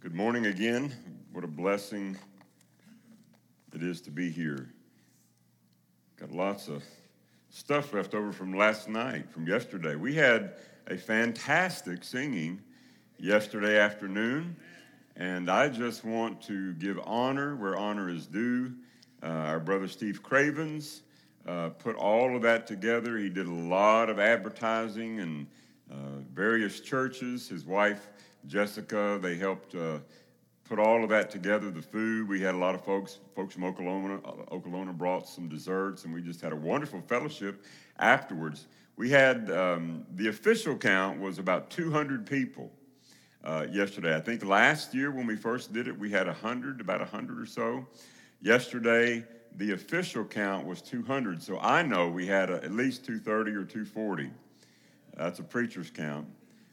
Good morning again. What a blessing it is to be here. Got lots of stuff left over from last night, from yesterday. We had a fantastic singing yesterday afternoon, and I just want to give honor where honor is due. Uh, our brother Steve Cravens uh, put all of that together. He did a lot of advertising and uh, various churches. His wife, Jessica, they helped uh, put all of that together. The food, we had a lot of folks, folks from Oklahoma, uh, Oklahoma brought some desserts, and we just had a wonderful fellowship afterwards. We had um, the official count was about 200 people uh, yesterday. I think last year when we first did it, we had 100, about 100 or so. Yesterday, the official count was 200, so I know we had a, at least 230 or 240. That's a preacher's count.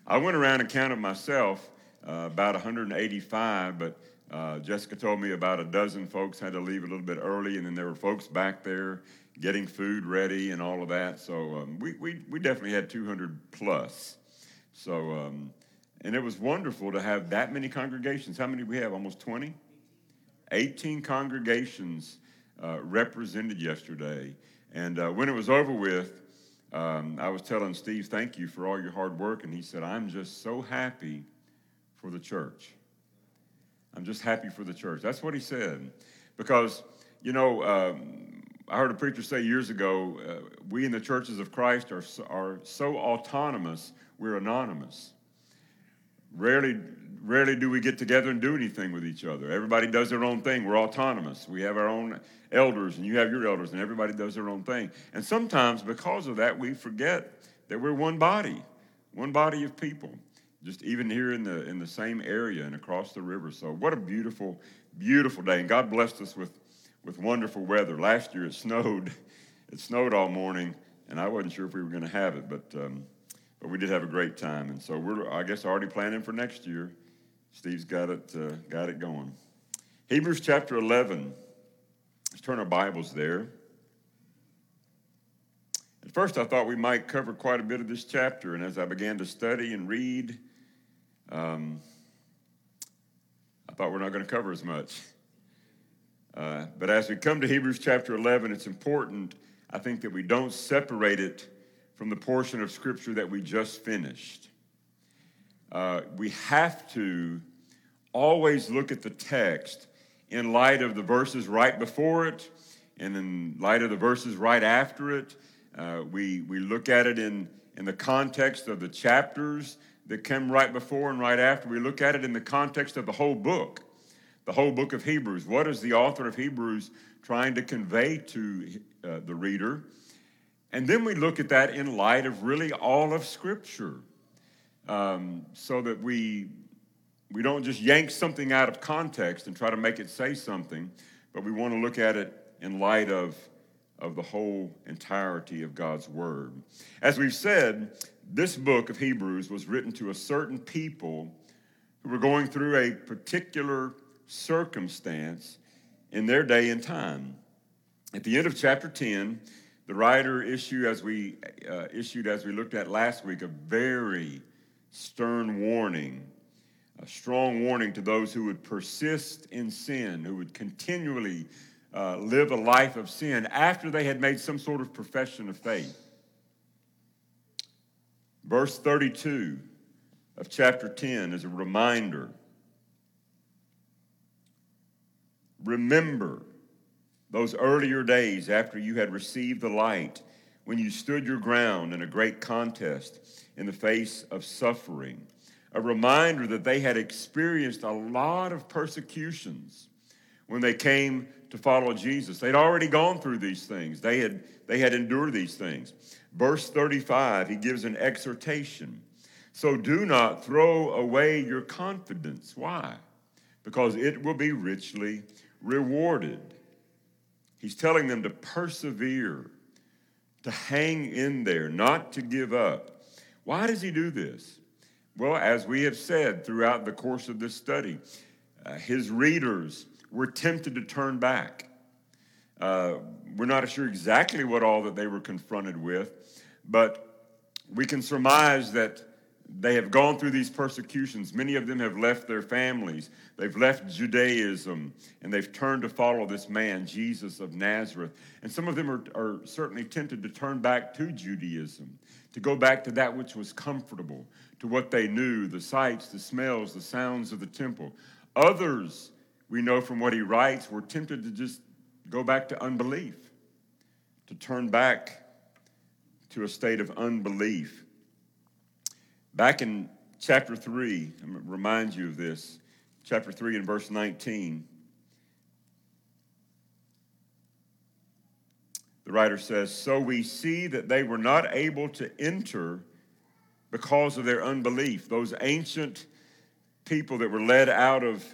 I went around and counted myself uh, about 185, but uh, Jessica told me about a dozen folks had to leave a little bit early, and then there were folks back there getting food ready and all of that. So um, we, we, we definitely had 200 plus. So, um, and it was wonderful to have that many congregations. How many we have? Almost 20? 18 congregations uh, represented yesterday. And uh, when it was over with, um, I was telling Steve, thank you for all your hard work. And he said, I'm just so happy for the church. I'm just happy for the church. That's what he said. Because, you know, um, I heard a preacher say years ago, uh, we in the churches of Christ are, are so autonomous, we're anonymous. Rarely, rarely do we get together and do anything with each other. Everybody does their own thing. We're autonomous. We have our own elders, and you have your elders, and everybody does their own thing. And sometimes, because of that, we forget that we're one body, one body of people, just even here in the in the same area and across the river. So, what a beautiful, beautiful day! And God blessed us with with wonderful weather. Last year, it snowed. It snowed all morning, and I wasn't sure if we were going to have it, but. Um, but we did have a great time, and so we're, I guess, already planning for next year. Steve's got it, uh, got it going. Hebrews chapter 11. Let's turn our Bibles there. At first, I thought we might cover quite a bit of this chapter, and as I began to study and read, um, I thought we're not going to cover as much. Uh, but as we come to Hebrews chapter 11, it's important, I think, that we don't separate it from the portion of Scripture that we just finished. Uh, we have to always look at the text in light of the verses right before it and in light of the verses right after it. Uh, we, we look at it in, in the context of the chapters that come right before and right after. We look at it in the context of the whole book, the whole book of Hebrews. What is the author of Hebrews trying to convey to uh, the reader? And then we look at that in light of really all of Scripture um, so that we, we don't just yank something out of context and try to make it say something, but we want to look at it in light of, of the whole entirety of God's Word. As we've said, this book of Hebrews was written to a certain people who were going through a particular circumstance in their day and time. At the end of chapter 10, the writer issue, as we uh, issued as we looked at last week, a very stern warning, a strong warning to those who would persist in sin, who would continually uh, live a life of sin after they had made some sort of profession of faith. Verse 32 of chapter 10 is a reminder. Remember those earlier days after you had received the light, when you stood your ground in a great contest in the face of suffering, a reminder that they had experienced a lot of persecutions when they came to follow Jesus. They'd already gone through these things, they had, they had endured these things. Verse 35, he gives an exhortation. So do not throw away your confidence. Why? Because it will be richly rewarded. He's telling them to persevere, to hang in there, not to give up. Why does he do this? Well, as we have said throughout the course of this study, uh, his readers were tempted to turn back. Uh, we're not sure exactly what all that they were confronted with, but we can surmise that they have gone through these persecutions. Many of them have left their families. They've left Judaism and they've turned to follow this man, Jesus of Nazareth. And some of them are, are certainly tempted to turn back to Judaism, to go back to that which was comfortable, to what they knew the sights, the smells, the sounds of the temple. Others, we know from what he writes, were tempted to just go back to unbelief, to turn back to a state of unbelief. Back in chapter 3, I'm going to remind you of this, chapter 3 and verse 19. The writer says, So we see that they were not able to enter because of their unbelief. Those ancient people that were led out of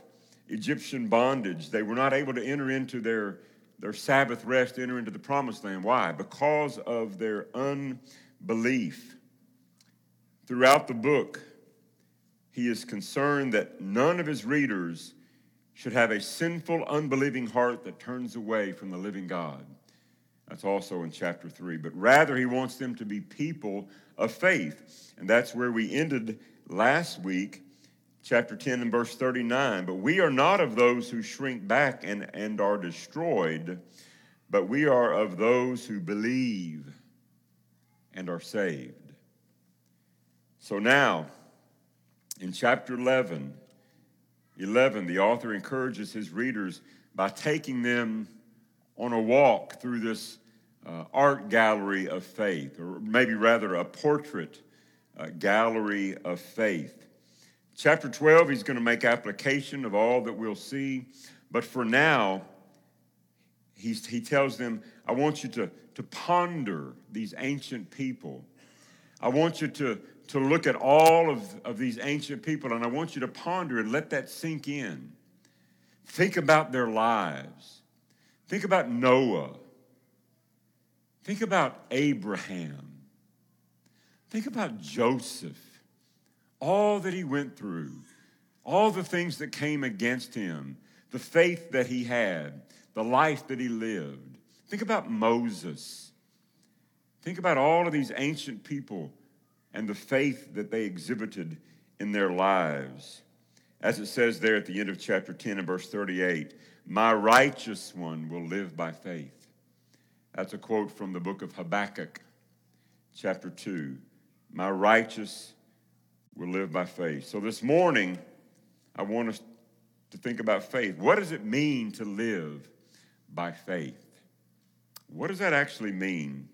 Egyptian bondage, they were not able to enter into their, their Sabbath rest, enter into the promised land. Why? Because of their unbelief. Throughout the book, he is concerned that none of his readers should have a sinful, unbelieving heart that turns away from the living God. That's also in chapter 3. But rather, he wants them to be people of faith. And that's where we ended last week, chapter 10 and verse 39. But we are not of those who shrink back and, and are destroyed, but we are of those who believe and are saved. So now, in chapter 11, 11, the author encourages his readers by taking them on a walk through this uh, art gallery of faith, or maybe rather a portrait uh, gallery of faith. Chapter 12, he's going to make application of all that we'll see, but for now, he's, he tells them, I want you to, to ponder these ancient people. I want you to to look at all of, of these ancient people, and I want you to ponder and let that sink in. Think about their lives. Think about Noah. Think about Abraham. Think about Joseph. All that he went through, all the things that came against him, the faith that he had, the life that he lived. Think about Moses. Think about all of these ancient people and the faith that they exhibited in their lives. As it says there at the end of chapter 10 and verse 38, my righteous one will live by faith. That's a quote from the book of Habakkuk, chapter 2. My righteous will live by faith. So this morning, I want us to think about faith. What does it mean to live by faith? What does that actually mean?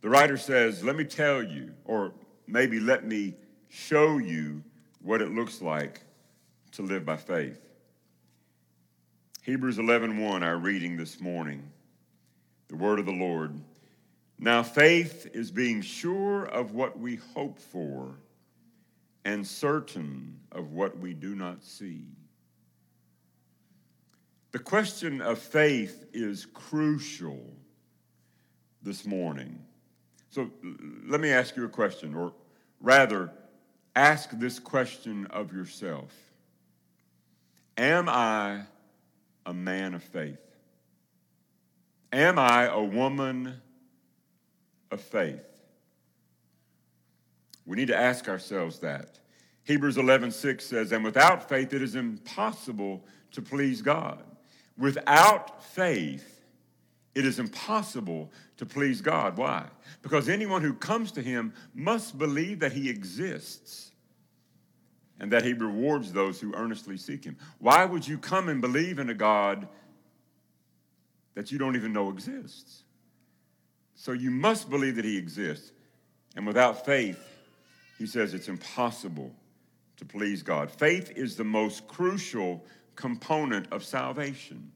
The writer says, Let me tell you, or maybe let me show you what it looks like to live by faith. Hebrews 11:1 our reading this morning. The word of the Lord. Now faith is being sure of what we hope for and certain of what we do not see. The question of faith is crucial this morning. So let me ask you a question, or rather, ask this question of yourself Am I a man of faith? Am I a woman of faith? We need to ask ourselves that. Hebrews 11:6 says, "And without faith it is impossible to please God." Without faith it is impossible to please God. Why? Because anyone who comes to him must believe that he exists and that he rewards those who earnestly seek him. Why would you come and believe in a God that you don't even know exists? So you must believe that he exists. And without faith, he says it's impossible to please God. Faith is the most crucial component of salvation.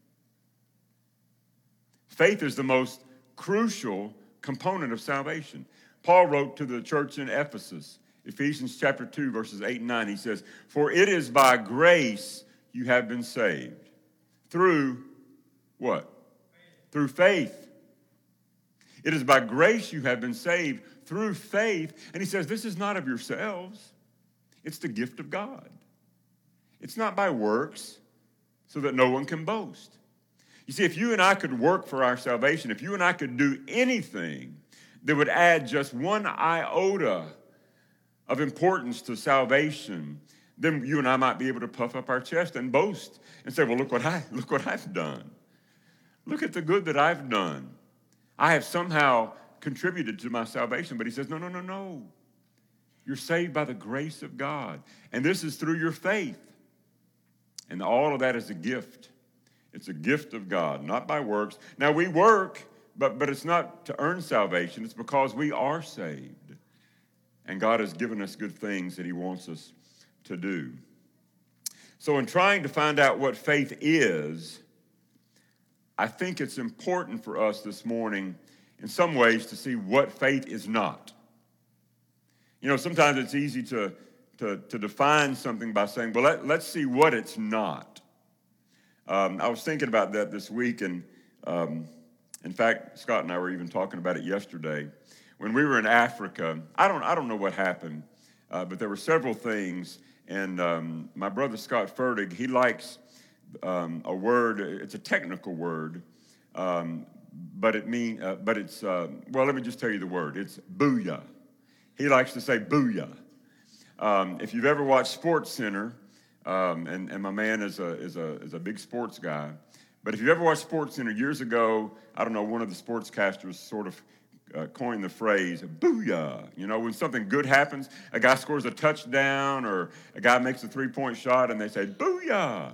Faith is the most crucial component of salvation. Paul wrote to the church in Ephesus, Ephesians chapter 2, verses 8 and 9. He says, For it is by grace you have been saved. Through what? Through faith. It is by grace you have been saved through faith. And he says, This is not of yourselves, it's the gift of God. It's not by works, so that no one can boast. You see, if you and I could work for our salvation, if you and I could do anything that would add just one iota of importance to salvation, then you and I might be able to puff up our chest and boast and say, Well, look what, I, look what I've done. Look at the good that I've done. I have somehow contributed to my salvation. But he says, No, no, no, no. You're saved by the grace of God. And this is through your faith. And all of that is a gift. It's a gift of God, not by works. Now we work, but, but it's not to earn salvation, it's because we are saved. And God has given us good things that He wants us to do. So, in trying to find out what faith is, I think it's important for us this morning, in some ways, to see what faith is not. You know, sometimes it's easy to, to, to define something by saying, well, let, let's see what it's not. Um, I was thinking about that this week, and um, in fact, Scott and I were even talking about it yesterday. When we were in Africa, I don't, I don't know what happened, uh, but there were several things and um, my brother Scott Fertig, he likes um, a word. It's a technical word, um, but it mean, uh, but it's uh, well. Let me just tell you the word. It's booyah. He likes to say booyah. Um, if you've ever watched Sports Center, um, and, and my man is a is a is a big sports guy. But if you've ever watched Sports Center years ago, I don't know, one of the sportscasters sort of uh, coined the phrase booyah. You know, when something good happens, a guy scores a touchdown or a guy makes a three point shot and they say booyah.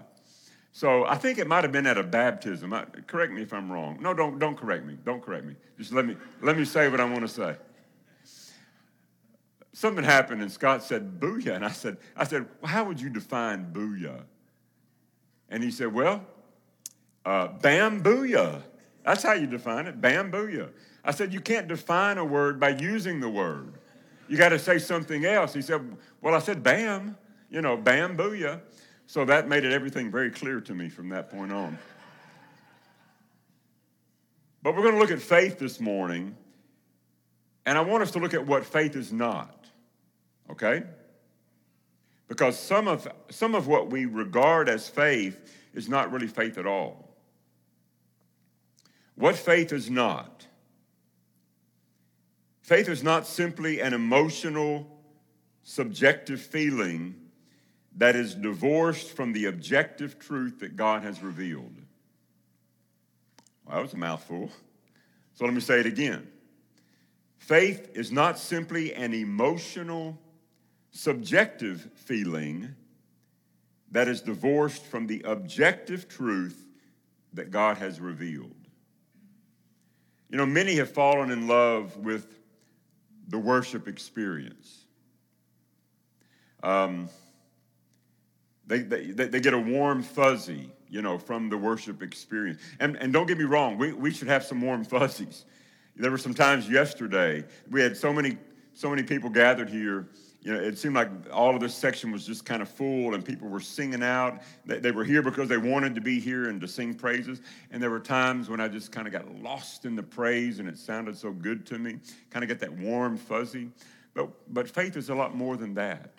So I think it might have been at a baptism. I, correct me if I'm wrong. No, don't, don't correct me. Don't correct me. Just let me, let me say what I want to say. Something happened and Scott said booyah. And I said, I said, well, how would you define booyah? And he said, well, uh, bam booyah. That's how you define it, bam booyah. I said, You can't define a word by using the word. You got to say something else. He said, Well, I said, Bam, you know, bam, booyah. So that made it everything very clear to me from that point on. But we're going to look at faith this morning, and I want us to look at what faith is not, okay? Because some of, some of what we regard as faith is not really faith at all. What faith is not Faith is not simply an emotional, subjective feeling that is divorced from the objective truth that God has revealed. Well, that was a mouthful. So let me say it again. Faith is not simply an emotional, subjective feeling that is divorced from the objective truth that God has revealed. You know, many have fallen in love with the worship experience. Um, they, they, they get a warm fuzzy, you know, from the worship experience. And, and don't get me wrong, we, we should have some warm fuzzies. There were some times yesterday, we had so many, so many people gathered here you know, it seemed like all of this section was just kind of full and people were singing out. They, they, were here because they wanted to be here and to sing praises. And there were times when I just kind of got lost in the praise and it sounded so good to me, kind of get that warm, fuzzy. But, but faith is a lot more than that.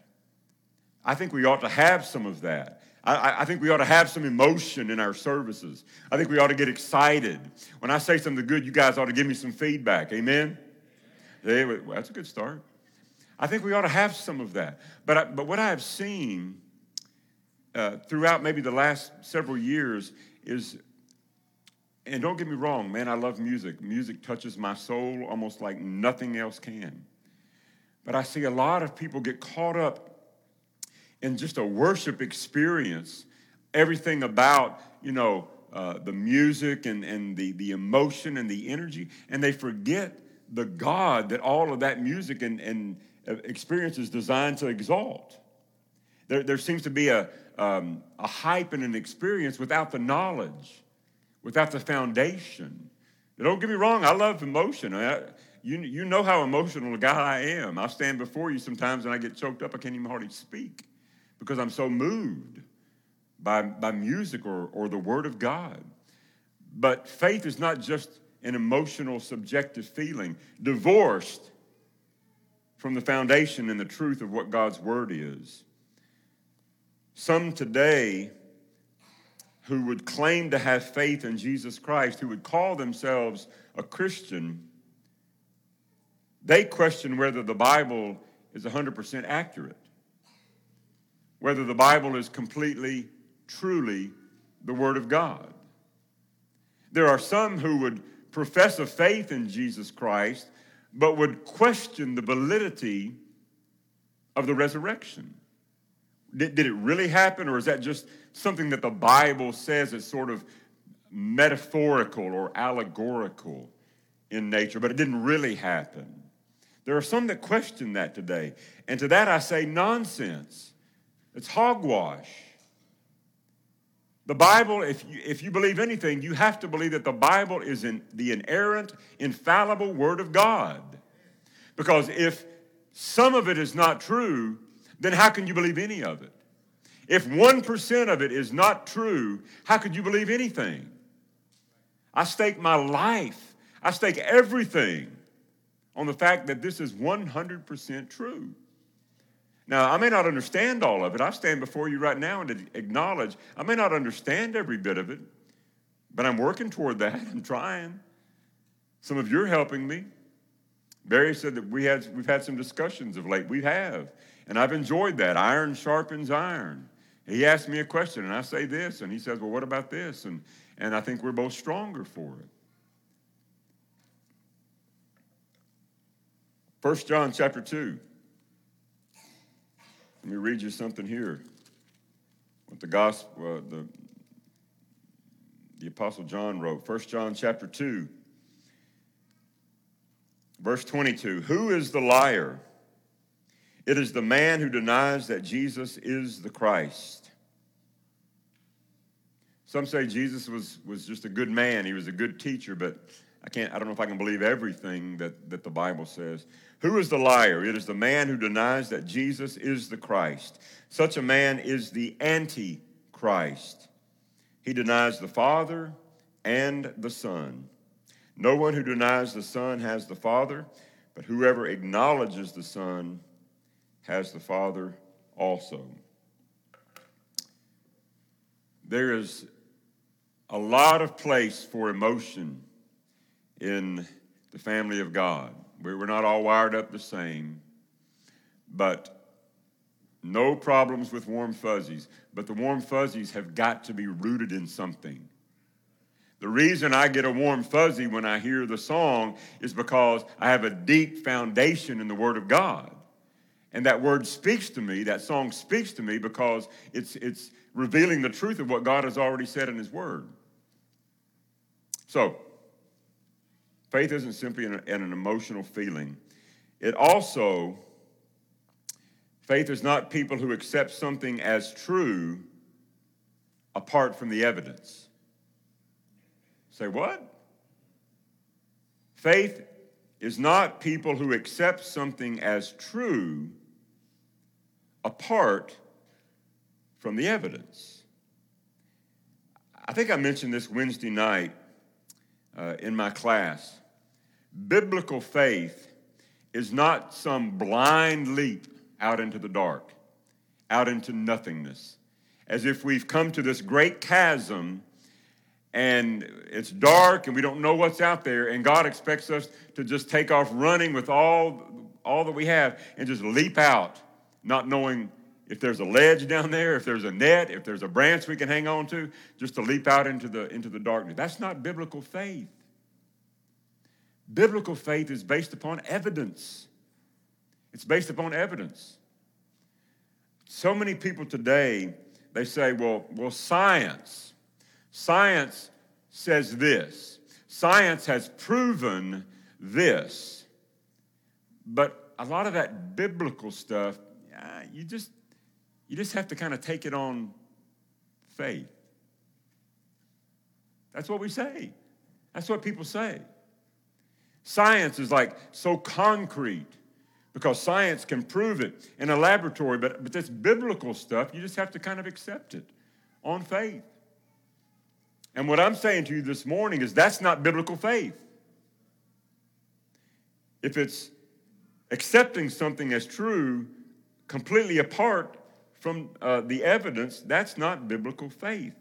I think we ought to have some of that. I, I, think we ought to have some emotion in our services. I think we ought to get excited. When I say something good, you guys ought to give me some feedback. Amen? well, that's a good start. I think we ought to have some of that. But, I, but what I have seen uh, throughout maybe the last several years is, and don't get me wrong, man, I love music. Music touches my soul almost like nothing else can. But I see a lot of people get caught up in just a worship experience, everything about, you know, uh, the music and, and the, the emotion and the energy, and they forget the God that all of that music and, and, experience is designed to exalt. There, there seems to be a, um, a hype and an experience without the knowledge, without the foundation. Don't get me wrong, I love emotion. I, you, you know how emotional a guy I am. I stand before you sometimes and I get choked up. I can't even hardly speak because I'm so moved by, by music or, or the Word of God. But faith is not just an emotional, subjective feeling. Divorced from the foundation and the truth of what God's word is. Some today who would claim to have faith in Jesus Christ, who would call themselves a Christian, they question whether the Bible is 100% accurate, whether the Bible is completely, truly the Word of God. There are some who would profess a faith in Jesus Christ, but would question the validity of the resurrection. Did, did it really happen, or is that just something that the Bible says is sort of metaphorical or allegorical in nature, but it didn't really happen? There are some that question that today. And to that I say nonsense. It's hogwash. The Bible, if you, if you believe anything, you have to believe that the Bible is in the inerrant, infallible Word of God. Because if some of it is not true, then how can you believe any of it? If 1% of it is not true, how could you believe anything? I stake my life, I stake everything on the fact that this is 100% true. Now, I may not understand all of it. I stand before you right now and acknowledge I may not understand every bit of it, but I'm working toward that. I'm trying. Some of you are helping me. Barry said that we had, we've had some discussions of late. We have. And I've enjoyed that. Iron sharpens iron. He asked me a question, and I say this, and he says, Well, what about this? And, and I think we're both stronger for it. 1 John chapter 2. Let me read you something here. What the gospel, uh, the, the Apostle John wrote. 1 John chapter 2, verse 22. Who is the liar? It is the man who denies that Jesus is the Christ. Some say Jesus was, was just a good man, he was a good teacher, but I can't, I don't know if I can believe everything that, that the Bible says. Who is the liar? It is the man who denies that Jesus is the Christ. Such a man is the antichrist. He denies the Father and the Son. No one who denies the Son has the Father, but whoever acknowledges the Son has the Father also. There is a lot of place for emotion in the family of God. We're not all wired up the same, but no problems with warm fuzzies. But the warm fuzzies have got to be rooted in something. The reason I get a warm fuzzy when I hear the song is because I have a deep foundation in the Word of God. And that word speaks to me, that song speaks to me because it's, it's revealing the truth of what God has already said in His Word. So, Faith isn't simply an, an emotional feeling. It also, faith is not people who accept something as true apart from the evidence. Say what? Faith is not people who accept something as true apart from the evidence. I think I mentioned this Wednesday night uh, in my class. Biblical faith is not some blind leap out into the dark, out into nothingness, as if we've come to this great chasm and it's dark and we don't know what's out there, and God expects us to just take off running with all, all that we have and just leap out, not knowing if there's a ledge down there, if there's a net, if there's a branch we can hang on to, just to leap out into the, into the darkness. That's not biblical faith. Biblical faith is based upon evidence. It's based upon evidence. So many people today, they say, well, well, science. Science says this. Science has proven this. But a lot of that biblical stuff, you just you just have to kind of take it on faith. That's what we say. That's what people say. Science is like so concrete because science can prove it in a laboratory, but, but this biblical stuff, you just have to kind of accept it on faith. And what I'm saying to you this morning is that's not biblical faith. If it's accepting something as true completely apart from uh, the evidence, that's not biblical faith.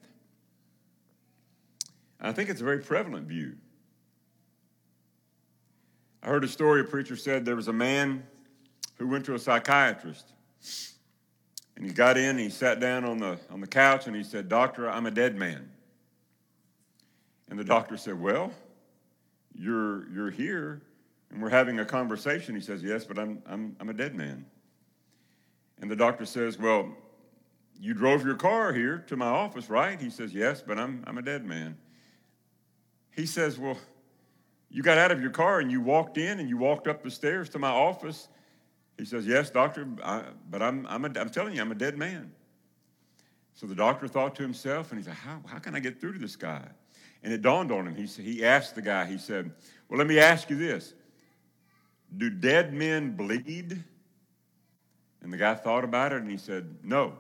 I think it's a very prevalent view. I heard a story a preacher said there was a man who went to a psychiatrist. And he got in, and he sat down on the, on the couch, and he said, Doctor, I'm a dead man. And the doctor said, Well, you're, you're here, and we're having a conversation. He says, Yes, but I'm, I'm, I'm a dead man. And the doctor says, Well, you drove your car here to my office, right? He says, Yes, but I'm, I'm a dead man. He says, Well, you got out of your car and you walked in and you walked up the stairs to my office. He says, Yes, doctor, I, but I'm, I'm, a, I'm telling you, I'm a dead man. So the doctor thought to himself, and he said, How, how can I get through to this guy? And it dawned on him. He, he asked the guy, he said, Well, let me ask you this Do dead men bleed? And the guy thought about it and he said, No,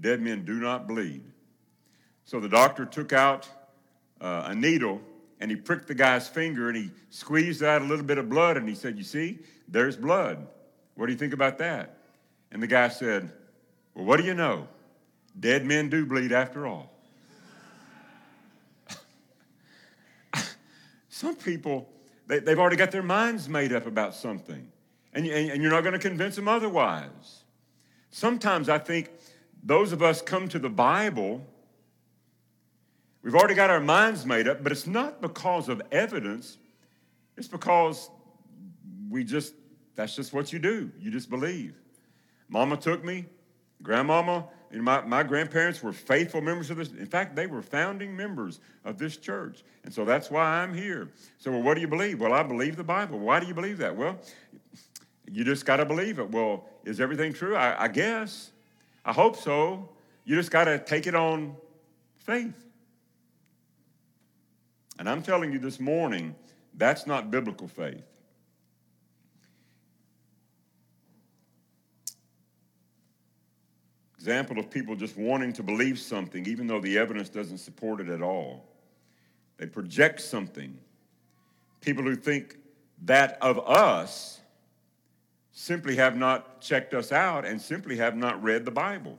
dead men do not bleed. So the doctor took out uh, a needle and he pricked the guy's finger and he squeezed out a little bit of blood and he said, You see, there's blood. What do you think about that? And the guy said, Well, what do you know? Dead men do bleed after all. Some people, they, have already got their minds made up about something, and, and you're not going to convince them otherwise. Sometimes I think those of us come to the Bible, we've already got our minds made up, but it's not because of evidence, it's because we just, that's just what you do. You just believe. Mama took me, grandmama, and my, my grandparents were faithful members of this. In fact, they were founding members of this church. And so that's why I'm here. So, well, what do you believe? Well, I believe the Bible. Why do you believe that? Well, you just got to believe it. Well, is everything true? I, I guess. I hope so. You just got to take it on faith. And I'm telling you this morning, that's not biblical faith. Example of people just wanting to believe something, even though the evidence doesn't support it at all. They project something. People who think that of us simply have not checked us out and simply have not read the Bible.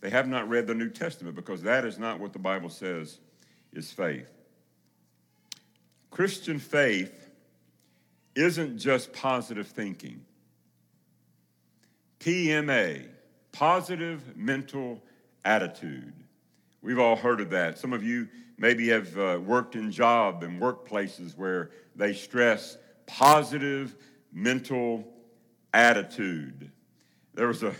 They have not read the New Testament because that is not what the Bible says is faith. Christian faith isn't just positive thinking. PMA, positive mental attitude. We've all heard of that. Some of you maybe have uh, worked in job and workplaces where they stress positive mental attitude. There was a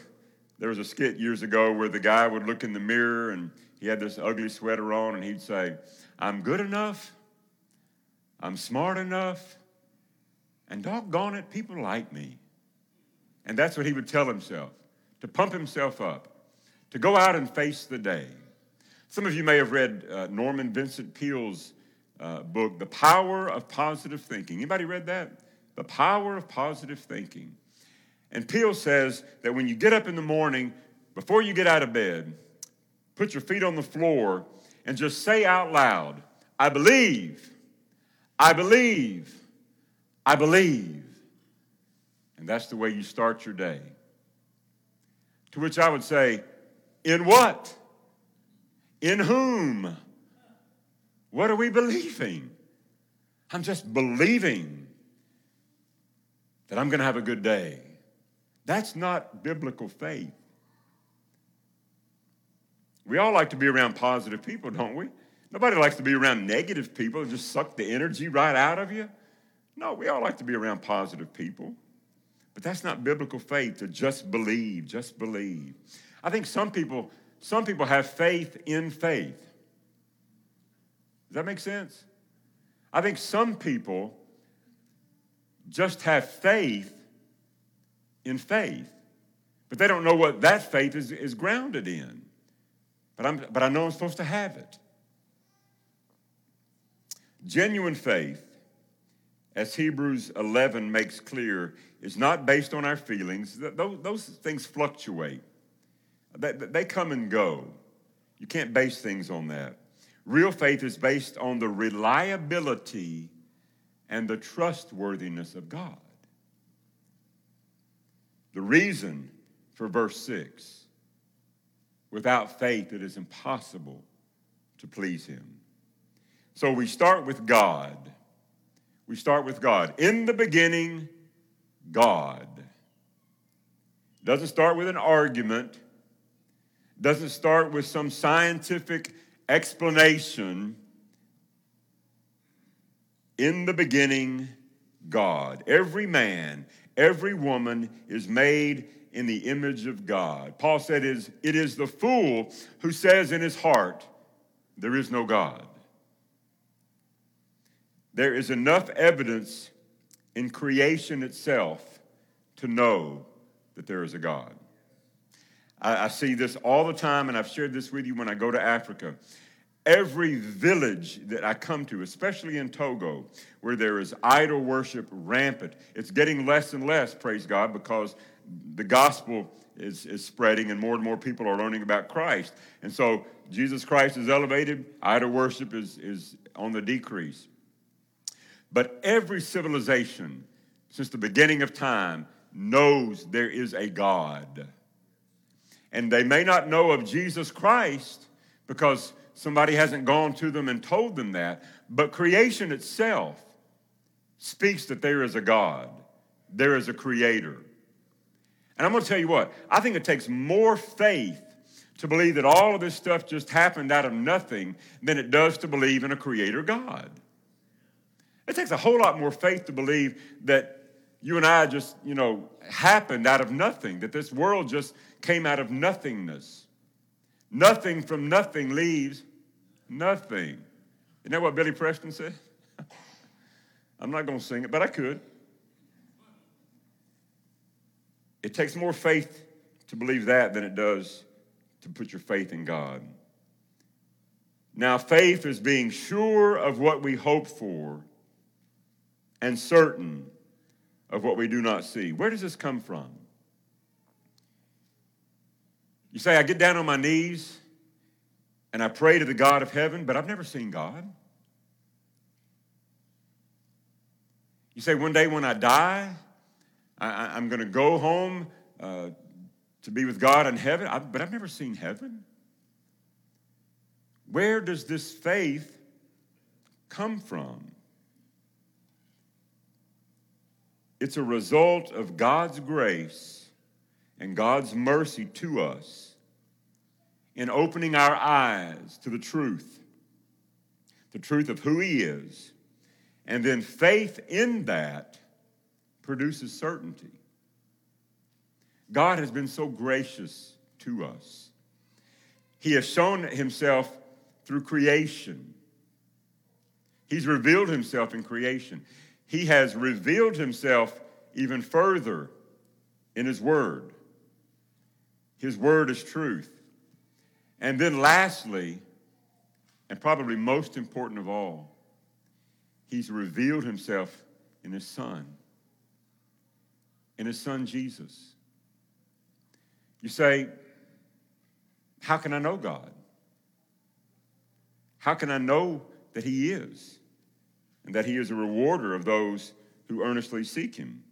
there was a skit years ago where the guy would look in the mirror and he had this ugly sweater on and he'd say, "I'm good enough. I'm smart enough. And doggone it, people like me." And that's what he would tell himself to pump himself up, to go out and face the day. Some of you may have read uh, Norman Vincent Peale's uh, book, The Power of Positive Thinking. Anybody read that? The Power of Positive Thinking. And Peale says that when you get up in the morning, before you get out of bed, put your feet on the floor and just say out loud, I believe, I believe, I believe. And that's the way you start your day. To which I would say, In what? In whom? What are we believing? I'm just believing that I'm going to have a good day. That's not biblical faith. We all like to be around positive people, don't we? Nobody likes to be around negative people and just suck the energy right out of you. No, we all like to be around positive people. But that's not biblical faith to just believe, just believe. I think some people, some people have faith in faith. Does that make sense? I think some people just have faith in faith, but they don't know what that faith is, is grounded in. But, I'm, but I know I'm supposed to have it. Genuine faith, as Hebrews 11 makes clear, is not based on our feelings. Those, those things fluctuate, they, they come and go. You can't base things on that. Real faith is based on the reliability and the trustworthiness of God. The reason for verse 6 without faith, it is impossible to please Him. So we start with God. We start with God. In the beginning, God. Doesn't start with an argument, doesn't start with some scientific explanation. In the beginning, God. Every man, every woman is made in the image of God. Paul said, It is the fool who says in his heart, There is no God. There is enough evidence in creation itself to know that there is a God. I, I, see this all the time, and I've shared this with you when I go to Africa. Every village that I come to, especially in Togo, where there is idol worship rampant, it's getting less and less, praise God, because the gospel is, is spreading and more and more people are learning about Christ. And so Jesus Christ is elevated, idol worship is, is on the decrease. But every civilization since the beginning of time knows there is a God. And they may not know of Jesus Christ because somebody hasn't gone to them and told them that, but creation itself speaks that there is a God, there is a creator. And I'm going to tell you what, I think it takes more faith to believe that all of this stuff just happened out of nothing than it does to believe in a creator God. It takes a whole lot more faith to believe that you and I just, you know, happened out of nothing, that this world just came out of nothingness. Nothing from nothing leaves nothing. Isn't that what Billy Preston said? I'm not going to sing it, but I could. It takes more faith to believe that than it does to put your faith in God. Now, faith is being sure of what we hope for and certain of what we do not see. Where does this come from? You say, I get down on my knees and I pray to the God of heaven, but I've never seen God. You say, one day when I die, I, am going to go home uh, to be with God in heaven, I, but I've never seen heaven. Where does this faith come from? It's a result of God's grace and God's mercy to us in opening our eyes to the truth, the truth of who He is. And then faith in that produces certainty. God has been so gracious to us. He has shown Himself through creation. He's revealed Himself in creation he has revealed himself even further in his word. His word is truth. And then, lastly, and probably most important of all, he's revealed himself in his son, in his son Jesus. You say, How can I know God? How can I know that he is? and that he is a rewarder of those who earnestly seek him.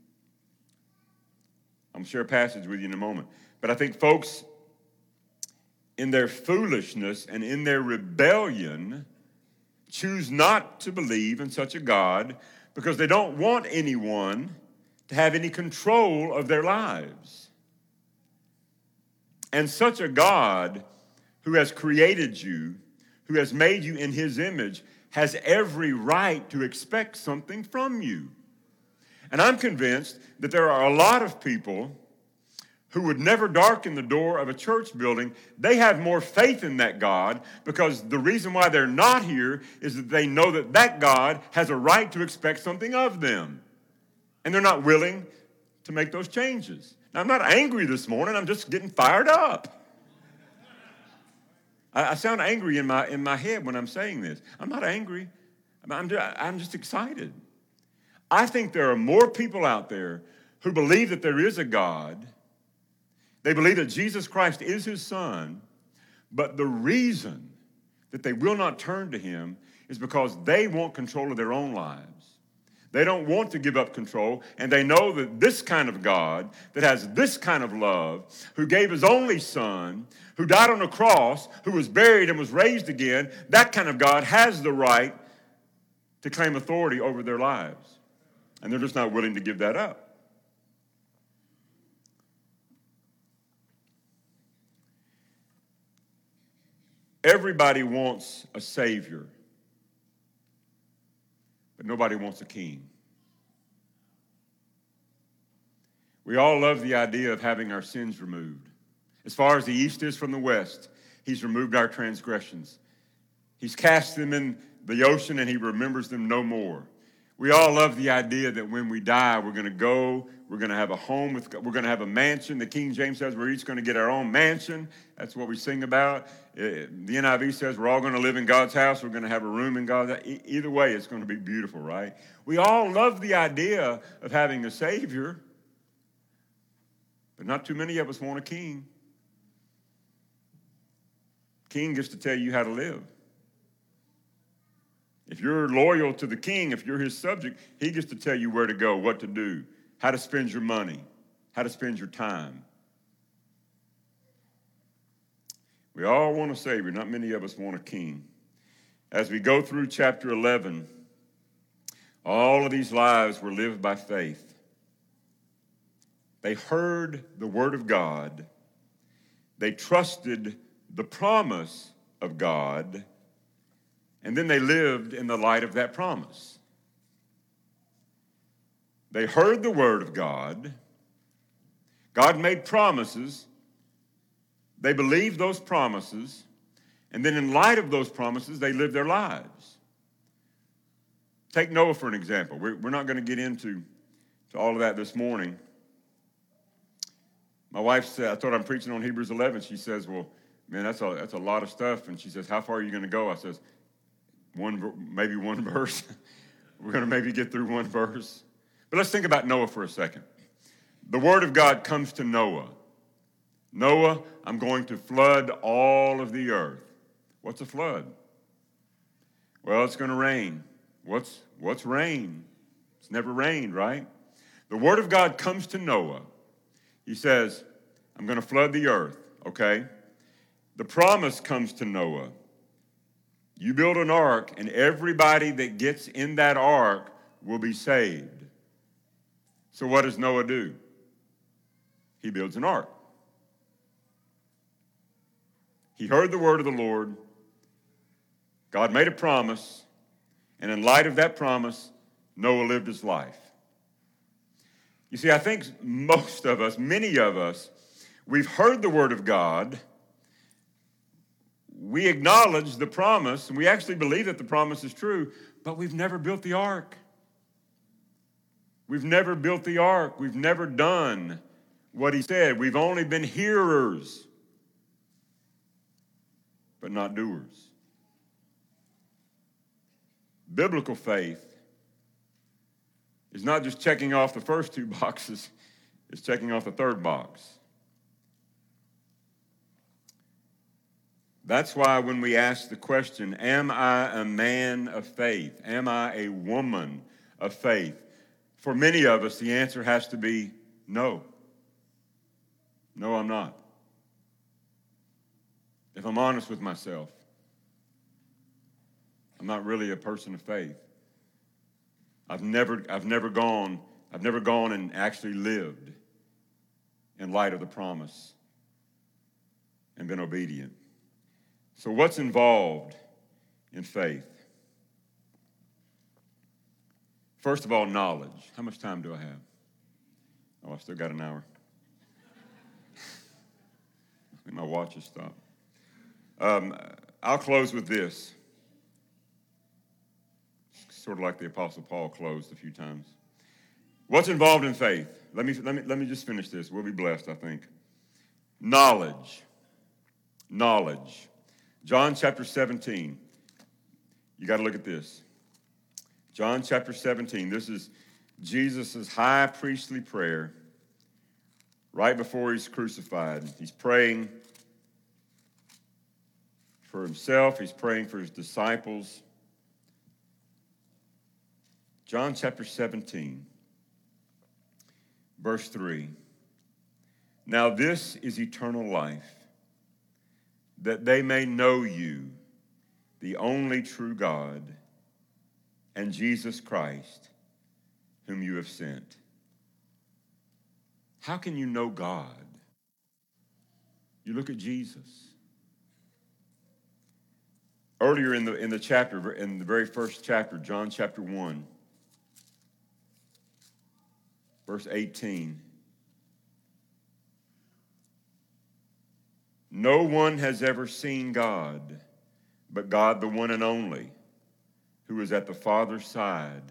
I'm share a passage with you in a moment. But I think folks, in their foolishness and in their rebellion, choose not to believe in such a God because they don't want anyone to have any control of their lives. And such a God who has created you, who has made you in his image, has every right to expect something from you. And I'm convinced that there are a lot of people who would never darken the door of a church building. They have more faith in that God because the reason why they're not here is that they know that that God has a right to expect something of them. And they're not willing to make those changes. Now, I'm not angry this morning, I'm just getting fired up. I, I sound angry in my, in my head when I'm saying this. I'm not angry, I'm just, I'm just excited. I think there are more people out there who believe that there is a God. They believe that Jesus Christ is his son, but the reason that they will not turn to him is because they want control of their own lives. They don't want to give up control, and they know that this kind of God, that has this kind of love, who gave his only son, who died on a cross, who was buried and was raised again, that kind of God has the right to claim authority over their lives. And they're just not willing to give that up. Everybody wants a savior, but nobody wants a king. We all love the idea of having our sins removed. As far as the east is from the west, He's removed our transgressions. He's cast them in the ocean and He remembers them no more. We all love the idea that when we die, we're going to go, we're going to have a home, with, we're going to have a mansion. The King James says we're each going to get our own mansion. That's what we sing about. Uh, the NIV says we're all going to live in God's house, we're going to have a room in God's house. Either way, it's going to be beautiful, right? We all love the idea of having a Savior. But not too many of us want a king. King gets to tell you how to live. If you're loyal to the king, if you're his subject, he gets to tell you where to go, what to do, how to spend your money, how to spend your time. We all want a Savior, not many of us want a king. As we go through chapter 11, all of these lives were lived by faith. They heard the word of God. They trusted the promise of God. And then they lived in the light of that promise. They heard the word of God. God made promises. They believed those promises. And then, in light of those promises, they lived their lives. Take Noah for an example. We're, we're not going to get into to all of that this morning. My wife said, I thought I'm preaching on Hebrews 11. She says, Well, man, that's a, that's a lot of stuff. And she says, How far are you going to go? I says, one, maybe one verse. We're going to maybe get through one verse. But let's think about Noah for a second. The word of God comes to Noah Noah, I'm going to flood all of the earth. What's a flood? Well, it's going to rain. What's, what's rain? It's never rained, right? The word of God comes to Noah he says, I'm going to flood the earth, okay? The promise comes to Noah. You build an ark, and everybody that gets in that ark will be saved. So, what does Noah do? He builds an ark. He heard the word of the Lord. God made a promise, and in light of that promise, Noah lived his life. You see, I think most of us, many of us, we've heard the word of God. We acknowledge the promise, and we actually believe that the promise is true, but we've never built the ark. We've never built the ark. We've never done what he said. We've only been hearers, but not doers. Biblical faith is not just checking off the first two boxes, it's checking off the third box. That's why when we ask the question, Am I a man of faith? Am I a woman of faith? For many of us, the answer has to be no. No, I'm not. If I'm honest with myself, I'm not really a person of faith. I've never, I've never gone, I've never gone and actually lived in light of the promise and been obedient. So, what's involved in faith? First of all, knowledge. How much time do I have? Oh, I still got an hour. I think my watch has stopped. Um, I'll close with this sort of like the Apostle Paul closed a few times. What's involved in faith? Let me, let me, let me just finish this. We'll be blessed, I think. Knowledge. Knowledge. John chapter 17. You got to look at this. John chapter 17. This is Jesus' high priestly prayer right before he's crucified. He's praying for himself, he's praying for his disciples. John chapter 17, verse 3. Now, this is eternal life, that they may know you, the only true God, and Jesus Christ, whom you have sent. How can you know God? You look at Jesus. earlier in the, in the chapter, in the very first chapter, John chapter 1, verse 18. No one has ever seen God, but God, the one and only, who is at the Father's side,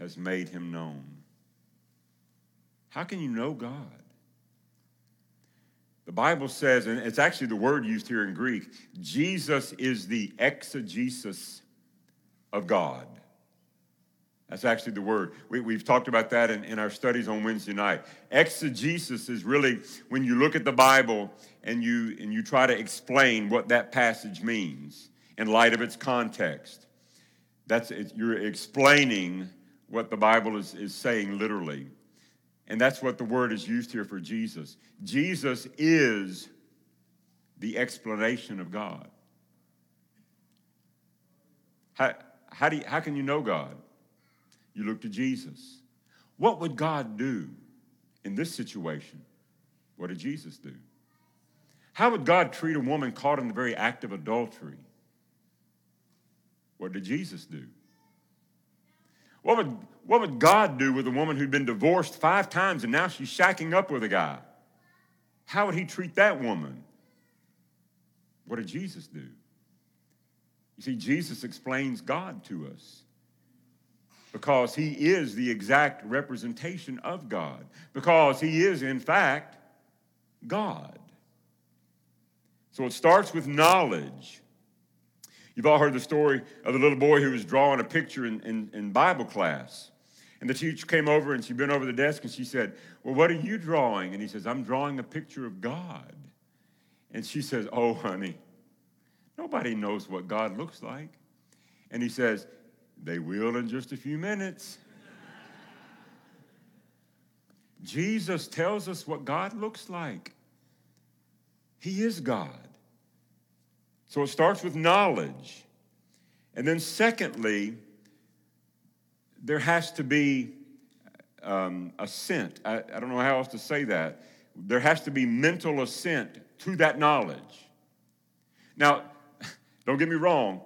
has made him known. How can you know God? The Bible says, and it's actually the word used here in Greek, Jesus is the exegesis of God. That's actually the word. We, have talked about that in, in our studies on Wednesday night. Exegesis is really when you look at the Bible and you, and you try to explain what that passage means in light of its context. That's, you're explaining what the Bible is, is saying literally. And that's what the word is used here for Jesus. Jesus is the explanation of God. How, how, do you, how can you know God? You look to Jesus. What would God do in this situation? What did Jesus do? How would God treat a woman caught in the very act of adultery? What did Jesus do? What would, what would God do with a woman who'd been divorced five times and now she's shacking up with a guy? How would he treat that woman? What did Jesus do? You see, Jesus explains God to us because he is the exact representation of God, because he is, in fact, God. So it starts with knowledge. You've all heard the story of the little boy who was drawing a picture in, in, in, Bible class. And the teacher came over and she bent over the desk and she said, Well, what are you drawing? And he says, I'm drawing a picture of God. And she says, Oh, honey, nobody knows what God looks like. And he says, They will in just a few minutes. Jesus tells us what God looks like. He is God. So it starts with knowledge. And then, secondly, there has to be um, assent. I, I don't know how else to say that. There has to be mental assent to that knowledge. Now, don't get me wrong,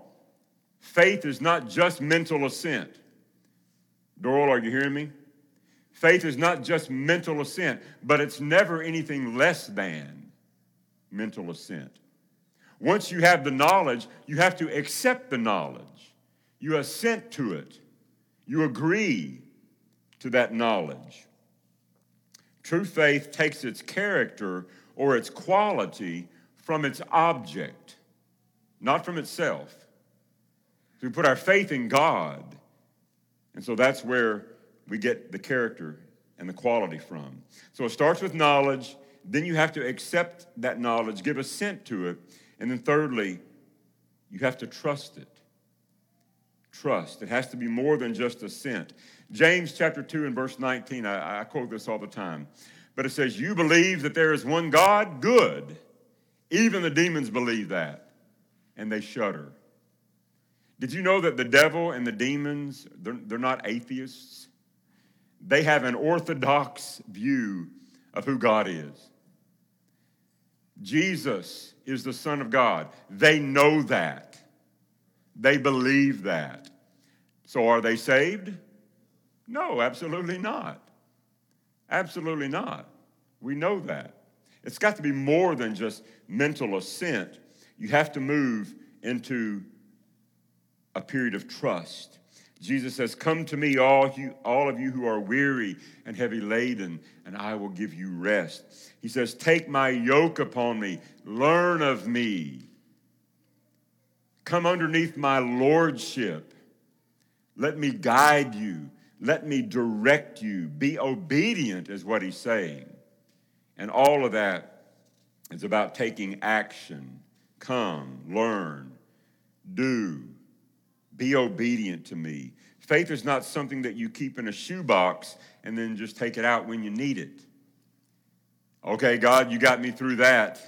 faith is not just mental assent. Doral, are you hearing me? Faith is not just mental assent, but it's never anything less than mental assent. Once you have the knowledge, you have to accept the knowledge. You assent to it. You agree to that knowledge. True faith takes its character or its quality from its object, not from itself. So we put our faith in God, and so that's where we get the character and the quality from. So it starts with knowledge, then you have to accept that knowledge, give assent to it, and then, thirdly, you have to trust it. Trust. It has to be more than just assent. James chapter 2 and verse 19, I, I quote this all the time, but it says, You believe that there is one God? Good. Even the demons believe that, and they shudder. Did you know that the devil and the demons, they're, they're not atheists? They have an orthodox view of who God is. Jesus is the Son of God. They know that. They believe that. So are they saved? No, absolutely not. Absolutely not. We know that. It's got to be more than just mental assent. You have to move into a period of trust. Jesus says, Come to me, all, you, all of you who are weary and heavy laden, and I will give you rest. He says, Take my yoke upon me, learn of me. Come underneath my lordship. Let me guide you. Let me direct you. Be obedient, is what he's saying. And all of that is about taking action. Come, learn, do be obedient to me. Faith is not something that you keep in a shoebox and then just take it out when you need it. Okay, God, you got me through that.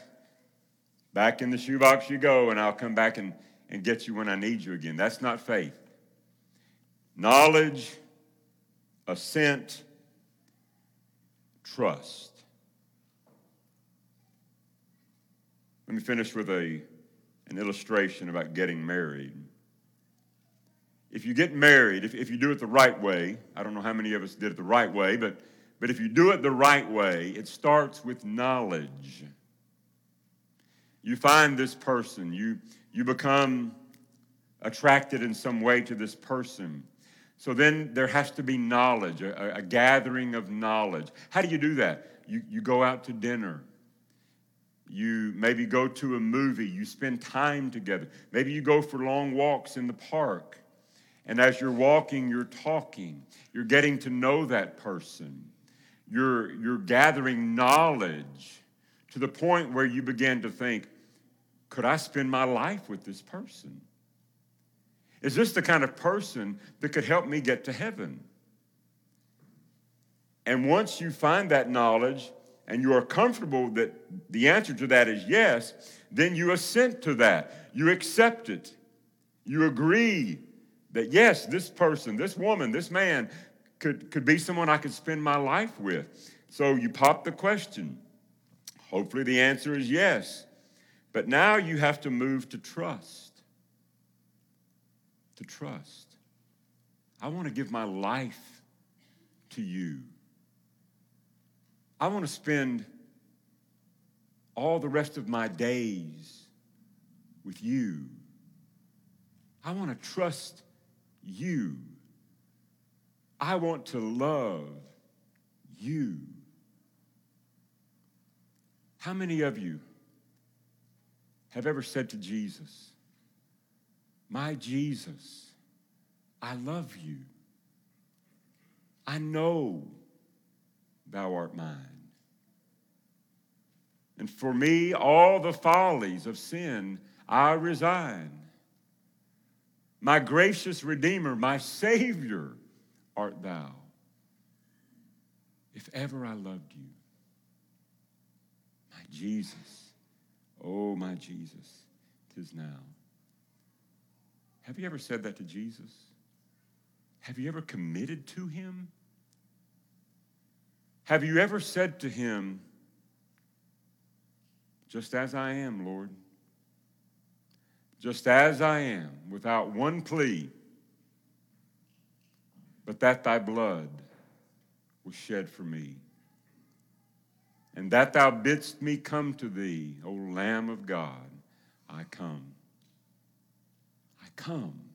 Back in the shoebox you go, and I'll come back and, and get you when I need you again. That's not faith. Knowledge, assent, trust. Let me finish with a, an illustration about getting married. If you get married, if, if you do it the right way, I don't know how many of us did it the right way, but, but if you do it the right way, it starts with knowledge. You find this person, you, you become attracted in some way to this person. So then there has to be knowledge, a, a, gathering of knowledge. How do you do that? You, you go out to dinner. You maybe go to a movie. You spend time together. Maybe you go for long walks in the park. And as you're walking, you're talking. You're getting to know that person. You're, you're gathering knowledge to the point where you begin to think, could I spend my life with this person? Is this the kind of person that could help me get to heaven? And once you find that knowledge and you are comfortable that the answer to that is yes, then you assent to that. You accept it. You agree that yes, this person, this woman, this man could, could be someone I could spend my life with. So you pop the question. Hopefully the answer is yes. But now you have to move to trust. To trust. I want to give my life to you. I want to spend all the rest of my days with you. I want to trust you. I want to love you. How many of you have ever said to Jesus, My Jesus, I love you. I know thou art mine. And for me, all the follies of sin I resign. My gracious Redeemer, my Savior art thou. If ever I loved you, my Jesus, oh, my Jesus, tis now. Have you ever said that to Jesus? Have you ever committed to him? Have you ever said to him, just as I am, Lord? Just as I am, without one plea, but that thy blood was shed for me, and that thou bidst me come to thee, O Lamb of God, I come. I come.